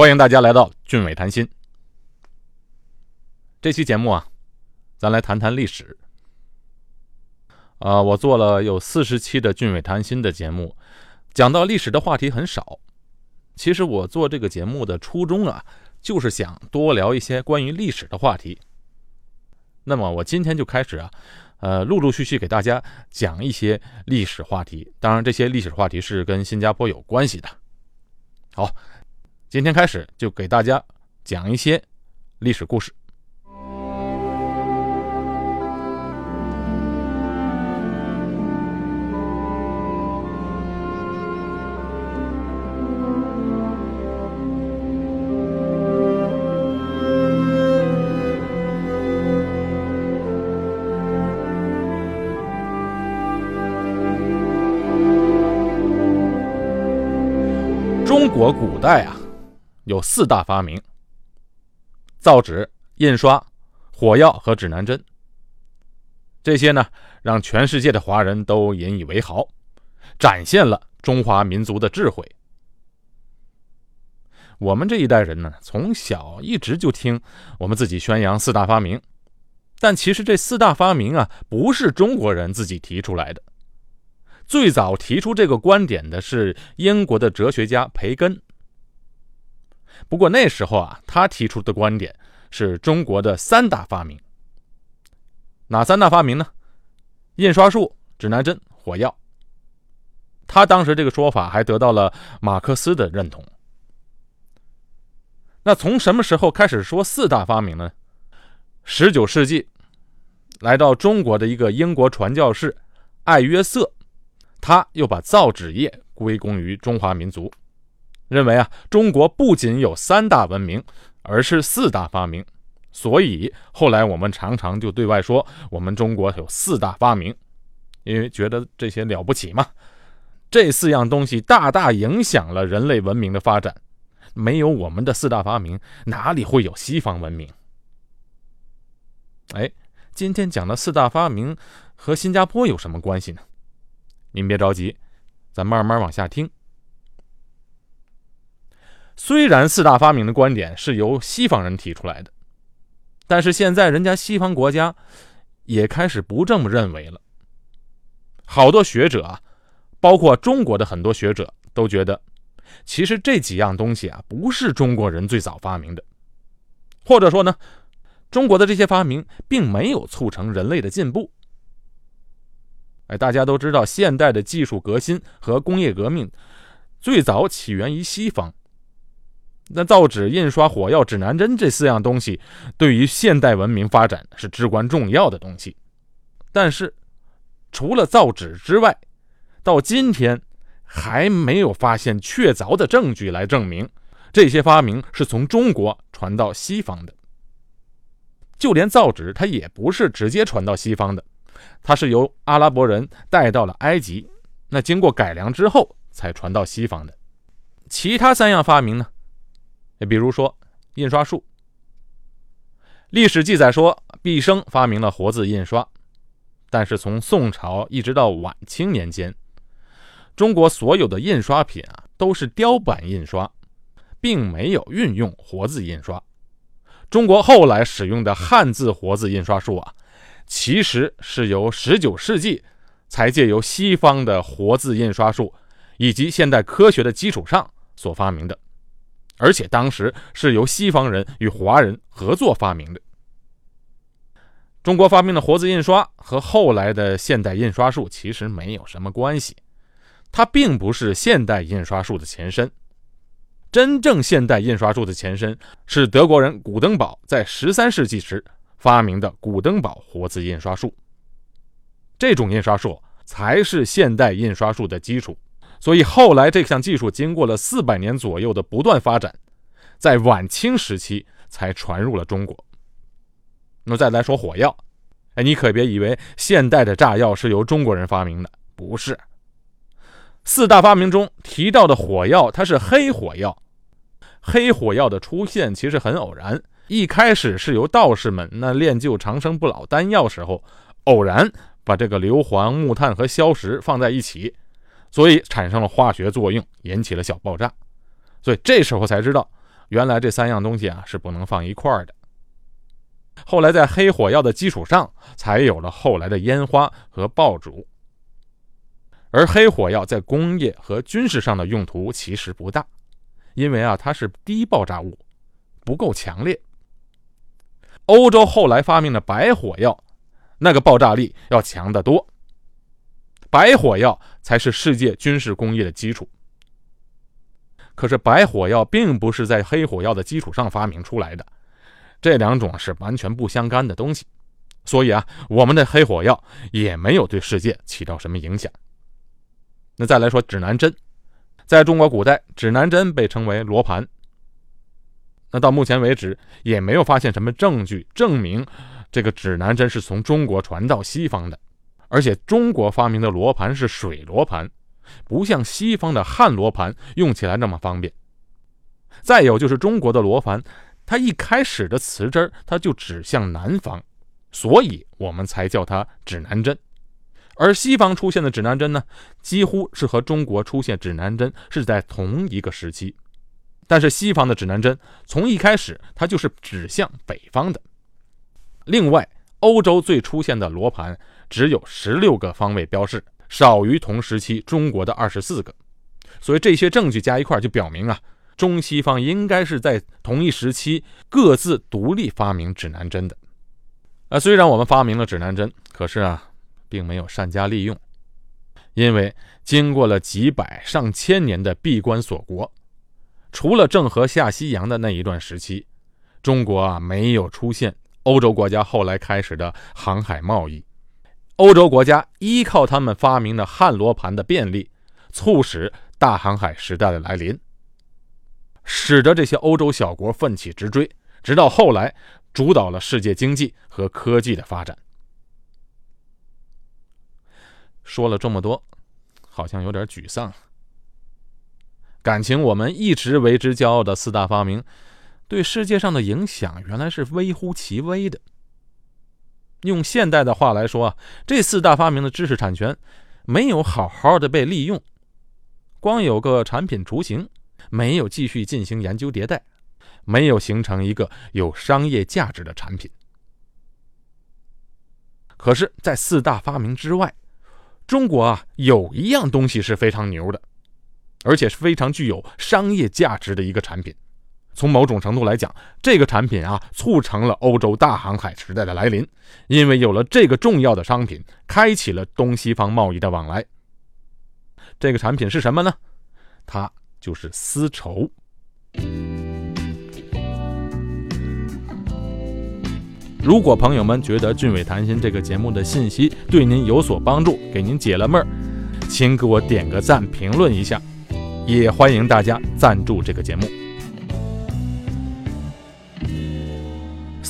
欢迎大家来到俊伟谈心。这期节目啊，咱来谈谈历史。啊，我做了有四十期的俊伟谈心的节目，讲到历史的话题很少。其实我做这个节目的初衷啊，就是想多聊一些关于历史的话题。那么我今天就开始啊，呃，陆陆续续给大家讲一些历史话题。当然，这些历史话题是跟新加坡有关系的。好。今天开始就给大家讲一些历史故事。中国古代啊。四大发明：造纸、印刷、火药和指南针。这些呢，让全世界的华人都引以为豪，展现了中华民族的智慧。我们这一代人呢，从小一直就听我们自己宣扬四大发明，但其实这四大发明啊，不是中国人自己提出来的。最早提出这个观点的是英国的哲学家培根。不过那时候啊，他提出的观点是中国的三大发明。哪三大发明呢？印刷术、指南针、火药。他当时这个说法还得到了马克思的认同。那从什么时候开始说四大发明呢？十九世纪，来到中国的一个英国传教士艾约瑟，他又把造纸业归功于中华民族。认为啊，中国不仅有三大文明，而是四大发明，所以后来我们常常就对外说我们中国有四大发明，因为觉得这些了不起嘛。这四样东西大大影响了人类文明的发展，没有我们的四大发明，哪里会有西方文明？哎，今天讲的四大发明和新加坡有什么关系呢？您别着急，咱慢慢往下听。虽然四大发明的观点是由西方人提出来的，但是现在人家西方国家也开始不这么认为了。好多学者啊，包括中国的很多学者都觉得，其实这几样东西啊不是中国人最早发明的，或者说呢，中国的这些发明并没有促成人类的进步。哎，大家都知道，现代的技术革新和工业革命最早起源于西方。那造纸、印刷、火药、指南针这四样东西，对于现代文明发展是至关重要的东西。但是，除了造纸之外，到今天还没有发现确凿的证据来证明这些发明是从中国传到西方的。就连造纸，它也不是直接传到西方的，它是由阿拉伯人带到了埃及，那经过改良之后才传到西方的。其他三样发明呢？比如说，印刷术。历史记载说，毕生发明了活字印刷，但是从宋朝一直到晚清年间，中国所有的印刷品啊都是雕版印刷，并没有运用活字印刷。中国后来使用的汉字活字印刷术啊，其实是由19世纪才借由西方的活字印刷术以及现代科学的基础上所发明的。而且当时是由西方人与华人合作发明的。中国发明的活字印刷和后来的现代印刷术其实没有什么关系，它并不是现代印刷术的前身。真正现代印刷术的前身是德国人古登堡在十三世纪时发明的古登堡活字印刷术。这种印刷术才是现代印刷术的基础。所以后来这项技术经过了四百年左右的不断发展，在晚清时期才传入了中国。那么再来说火药，哎，你可别以为现代的炸药是由中国人发明的，不是。四大发明中提到的火药，它是黑火药。黑火药的出现其实很偶然，一开始是由道士们那炼就长生不老丹药时候，偶然把这个硫磺、木炭和硝石放在一起。所以产生了化学作用，引起了小爆炸，所以这时候才知道，原来这三样东西啊是不能放一块儿的。后来在黑火药的基础上，才有了后来的烟花和爆竹。而黑火药在工业和军事上的用途其实不大，因为啊它是低爆炸物，不够强烈。欧洲后来发明的白火药，那个爆炸力要强得多。白火药才是世界军事工业的基础。可是白火药并不是在黑火药的基础上发明出来的，这两种是完全不相干的东西。所以啊，我们的黑火药也没有对世界起到什么影响。那再来说指南针，在中国古代，指南针被称为罗盘。那到目前为止也没有发现什么证据证明这个指南针是从中国传到西方的，而且中国发明的罗盘是水罗盘，不像西方的汉罗盘用起来那么方便。再有就是中国的罗盘，它一开始的磁针它就指向南方，所以我们才叫它指南针。而西方出现的指南针呢，几乎是和中国出现指南针是在同一个时期。但是西方的指南针从一开始它就是指向北方的。另外，欧洲最出现的罗盘只有十六个方位标示，少于同时期中国的二十四个。所以这些证据加一块就表明啊，中西方应该是在同一时期各自独立发明指南针的。啊，虽然我们发明了指南针，可是啊，并没有善加利用，因为经过了几百上千年的闭关锁国。除了郑和下西洋的那一段时期，中国啊没有出现欧洲国家后来开始的航海贸易。欧洲国家依靠他们发明的汉罗盘的便利，促使大航海时代的来临，使得这些欧洲小国奋起直追，直到后来主导了世界经济和科技的发展。说了这么多，好像有点沮丧。感情我们一直为之骄傲的四大发明，对世界上的影响原来是微乎其微的。用现代的话来说啊，这四大发明的知识产权没有好好的被利用，光有个产品雏形，没有继续进行研究迭代，没有形成一个有商业价值的产品。可是，在四大发明之外，中国啊有一样东西是非常牛的。而且是非常具有商业价值的一个产品。从某种程度来讲，这个产品啊，促成了欧洲大航海时代的来临。因为有了这个重要的商品，开启了东西方贸易的往来。这个产品是什么呢？它就是丝绸。如果朋友们觉得《俊伟谈心》这个节目的信息对您有所帮助，给您解了闷儿，请给我点个赞，评论一下。也欢迎大家赞助这个节目。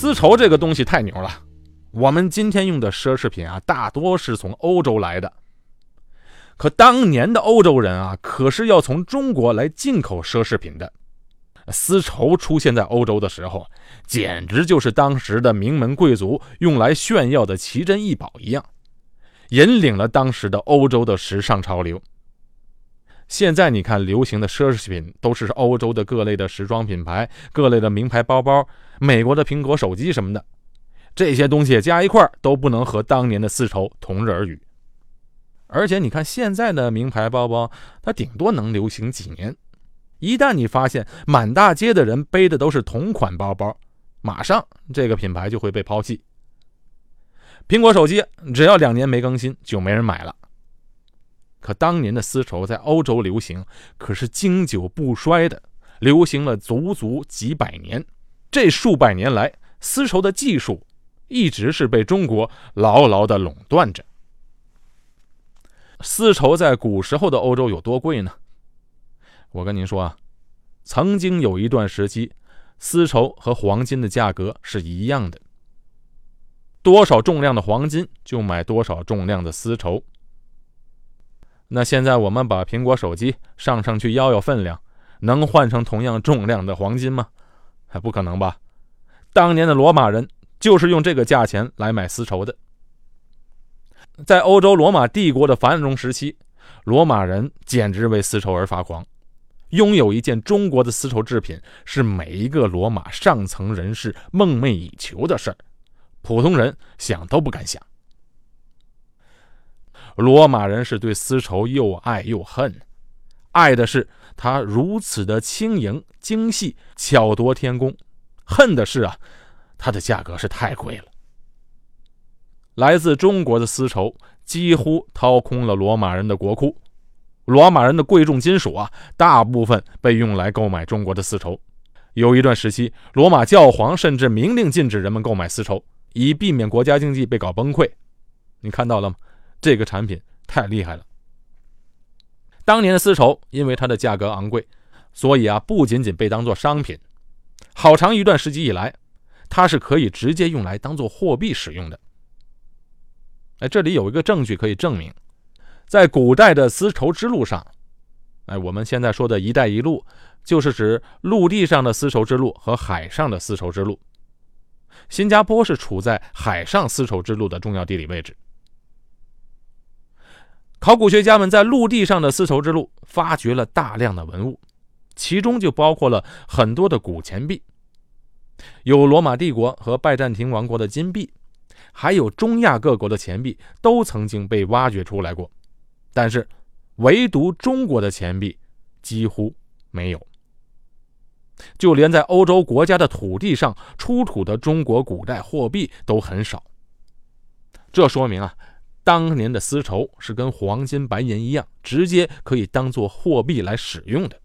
丝绸这个东西太牛了，我们今天用的奢侈品啊，大多是从欧洲来的。可当年的欧洲人啊，可是要从中国来进口奢侈品的。丝绸出现在欧洲的时候，简直就是当时的名门贵族用来炫耀的奇珍异宝一样，引领了当时的欧洲的时尚潮流。现在你看，流行的奢侈品都是欧洲的各类的时装品牌、各类的名牌包包、美国的苹果手机什么的，这些东西加一块都不能和当年的丝绸同日而语。而且你看现在的名牌包包，它顶多能流行几年，一旦你发现满大街的人背的都是同款包包，马上这个品牌就会被抛弃。苹果手机只要两年没更新，就没人买了。可当年的丝绸在欧洲流行，可是经久不衰的，流行了足足几百年。这数百年来，丝绸的技术一直是被中国牢牢的垄断着。丝绸在古时候的欧洲有多贵呢？我跟您说啊，曾经有一段时期，丝绸和黄金的价格是一样的，多少重量的黄金就买多少重量的丝绸。那现在我们把苹果手机上上去摇摇分量，能换成同样重量的黄金吗？还不可能吧！当年的罗马人就是用这个价钱来买丝绸的。在欧洲罗马帝国的繁荣时期，罗马人简直为丝绸而发狂，拥有一件中国的丝绸制品是每一个罗马上层人士梦寐以求的事儿，普通人想都不敢想。罗马人是对丝绸又爱又恨，爱的是它如此的轻盈、精细、巧夺天工；恨的是啊，它的价格是太贵了。来自中国的丝绸几乎掏空了罗马人的国库。罗马人的贵重金属啊，大部分被用来购买中国的丝绸。有一段时期，罗马教皇甚至明令禁止人们购买丝绸，以避免国家经济被搞崩溃。你看到了吗？这个产品太厉害了。当年的丝绸因为它的价格昂贵，所以啊，不仅仅被当作商品，好长一段时期以来，它是可以直接用来当做货币使用的。哎，这里有一个证据可以证明。在古代的丝绸之路上，哎，我们现在说的一带一路，就是指陆地上的丝绸之路和海上的丝绸之路。新加坡是处在海上丝绸之路的重要地理位置。考古学家们在陆地上的丝绸之路发掘了大量的文物，其中就包括了很多的古钱币，有罗马帝国和拜占庭王国的金币，还有中亚各国的钱币，都曾经被挖掘出来过。但是，唯独中国的钱币几乎没有，就连在欧洲国家的土地上出土的中国古代货币都很少。这说明啊，当年的丝绸是跟黄金、白银一样，直接可以当做货币来使用的。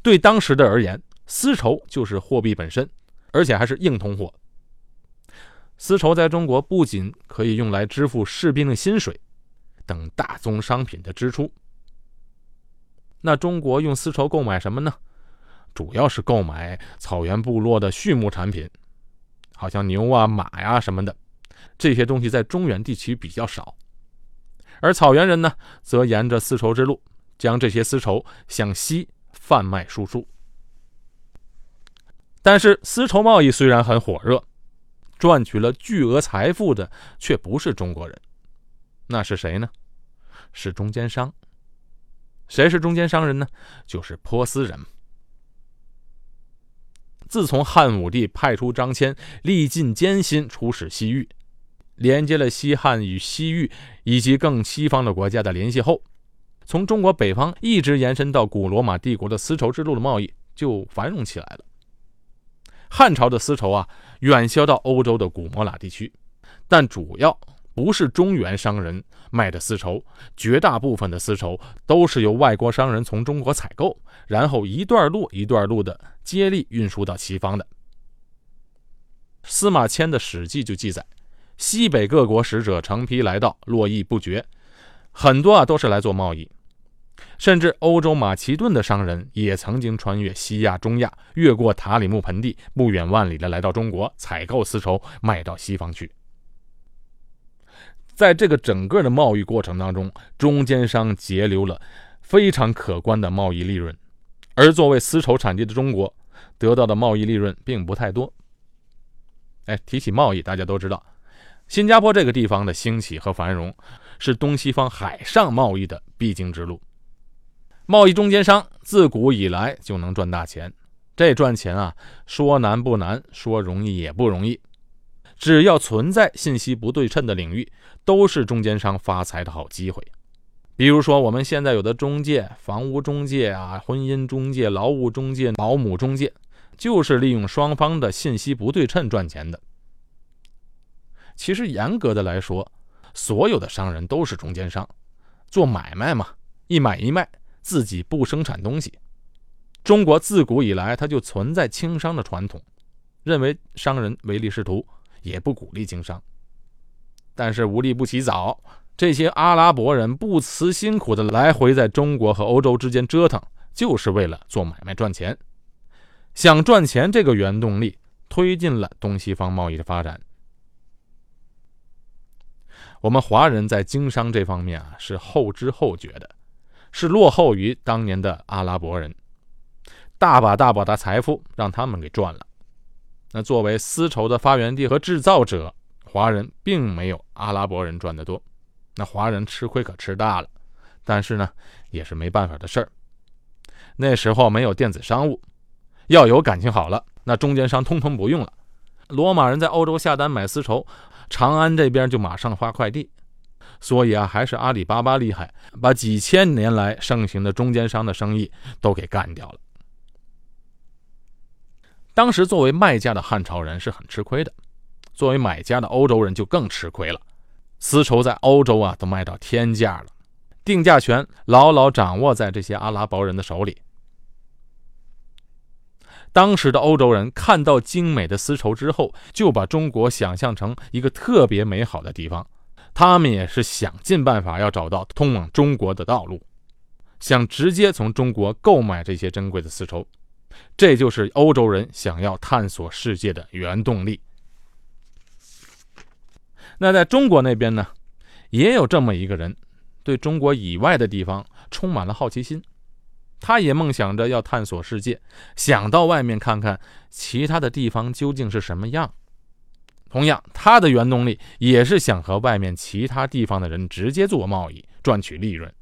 对当时的而言，丝绸就是货币本身，而且还是硬通货。丝绸在中国不仅可以用来支付士兵的薪水。等大宗商品的支出，那中国用丝绸购买什么呢？主要是购买草原部落的畜牧产品，好像牛啊、马呀什么的，这些东西在中原地区比较少。而草原人呢，则沿着丝绸之路，将这些丝绸向西贩卖输出。但是，丝绸贸易虽然很火热，赚取了巨额财富的却不是中国人。那是谁呢？是中间商。谁是中间商人呢？就是波斯人。自从汉武帝派出张骞，历尽艰辛出使西域，连接了西汉与西域以及更西方的国家的联系后，从中国北方一直延伸到古罗马帝国的丝绸之路的贸易就繁荣起来了。汉朝的丝绸啊，远销到欧洲的古摩拉地区，但主要。不是中原商人卖的丝绸，绝大部分的丝绸都是由外国商人从中国采购，然后一段路一段路的接力运输到西方的。司马迁的《史记》就记载，西北各国使者成批来到，络绎不绝，很多啊都是来做贸易，甚至欧洲马其顿的商人也曾经穿越西亚、中亚，越过塔里木盆地，不远万里的来到中国采购丝绸，卖到西方去。在这个整个的贸易过程当中，中间商截留了非常可观的贸易利润，而作为丝绸产地的中国，得到的贸易利润并不太多。哎，提起贸易，大家都知道，新加坡这个地方的兴起和繁荣，是东西方海上贸易的必经之路。贸易中间商自古以来就能赚大钱，这赚钱啊，说难不难，说容易也不容易。只要存在信息不对称的领域，都是中间商发财的好机会。比如说，我们现在有的中介，房屋中介啊、婚姻中介、劳务中介、保姆中介，就是利用双方的信息不对称赚钱的。其实严格的来说，所有的商人都是中间商，做买卖嘛，一买一卖，自己不生产东西。中国自古以来，它就存在轻商的传统，认为商人唯利是图。也不鼓励经商，但是无利不起早。这些阿拉伯人不辞辛苦的来回在中国和欧洲之间折腾，就是为了做买卖赚钱。想赚钱这个原动力推进了东西方贸易的发展。我们华人在经商这方面啊是后知后觉的，是落后于当年的阿拉伯人，大把大把的财富让他们给赚了。那作为丝绸的发源地和制造者，华人并没有阿拉伯人赚得多，那华人吃亏可吃大了。但是呢，也是没办法的事儿。那时候没有电子商务，要有感情好了，那中间商通通不用了。罗马人在欧洲下单买丝绸，长安这边就马上发快递。所以啊，还是阿里巴巴厉害，把几千年来盛行的中间商的生意都给干掉了。当时作为卖家的汉朝人是很吃亏的，作为买家的欧洲人就更吃亏了。丝绸在欧洲啊都卖到天价了，定价权牢牢掌握在这些阿拉伯人的手里。当时的欧洲人看到精美的丝绸之后，就把中国想象成一个特别美好的地方，他们也是想尽办法要找到通往中国的道路，想直接从中国购买这些珍贵的丝绸。这就是欧洲人想要探索世界的原动力。那在中国那边呢，也有这么一个人，对中国以外的地方充满了好奇心，他也梦想着要探索世界，想到外面看看其他的地方究竟是什么样。同样，他的原动力也是想和外面其他地方的人直接做贸易，赚取利润。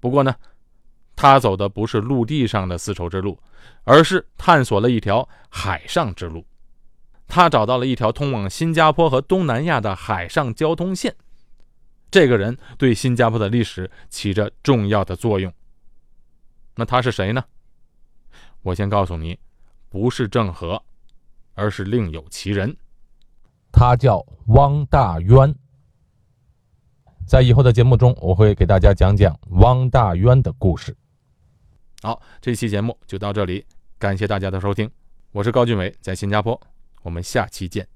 不过呢。他走的不是陆地上的丝绸之路，而是探索了一条海上之路。他找到了一条通往新加坡和东南亚的海上交通线。这个人对新加坡的历史起着重要的作用。那他是谁呢？我先告诉你，不是郑和，而是另有其人。他叫汪大渊。在以后的节目中，我会给大家讲讲汪大渊的故事。好，这期节目就到这里，感谢大家的收听，我是高俊伟，在新加坡，我们下期见。